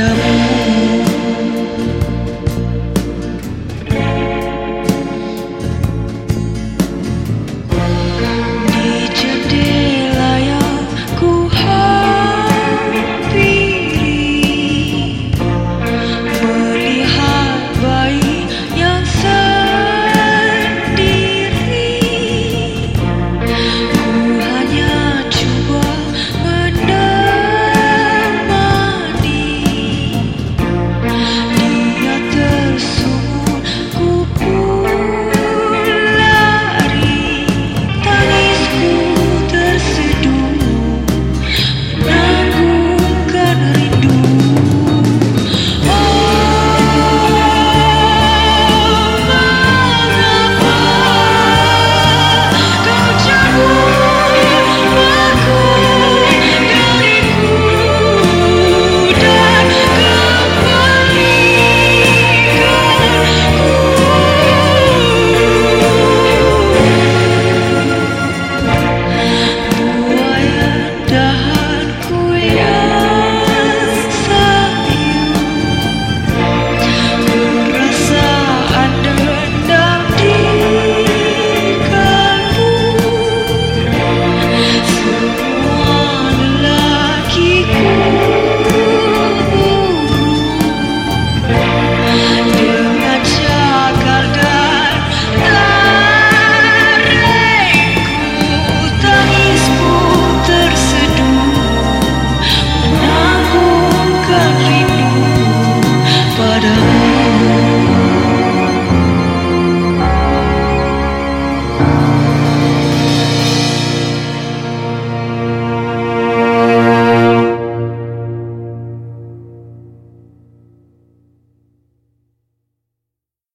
up.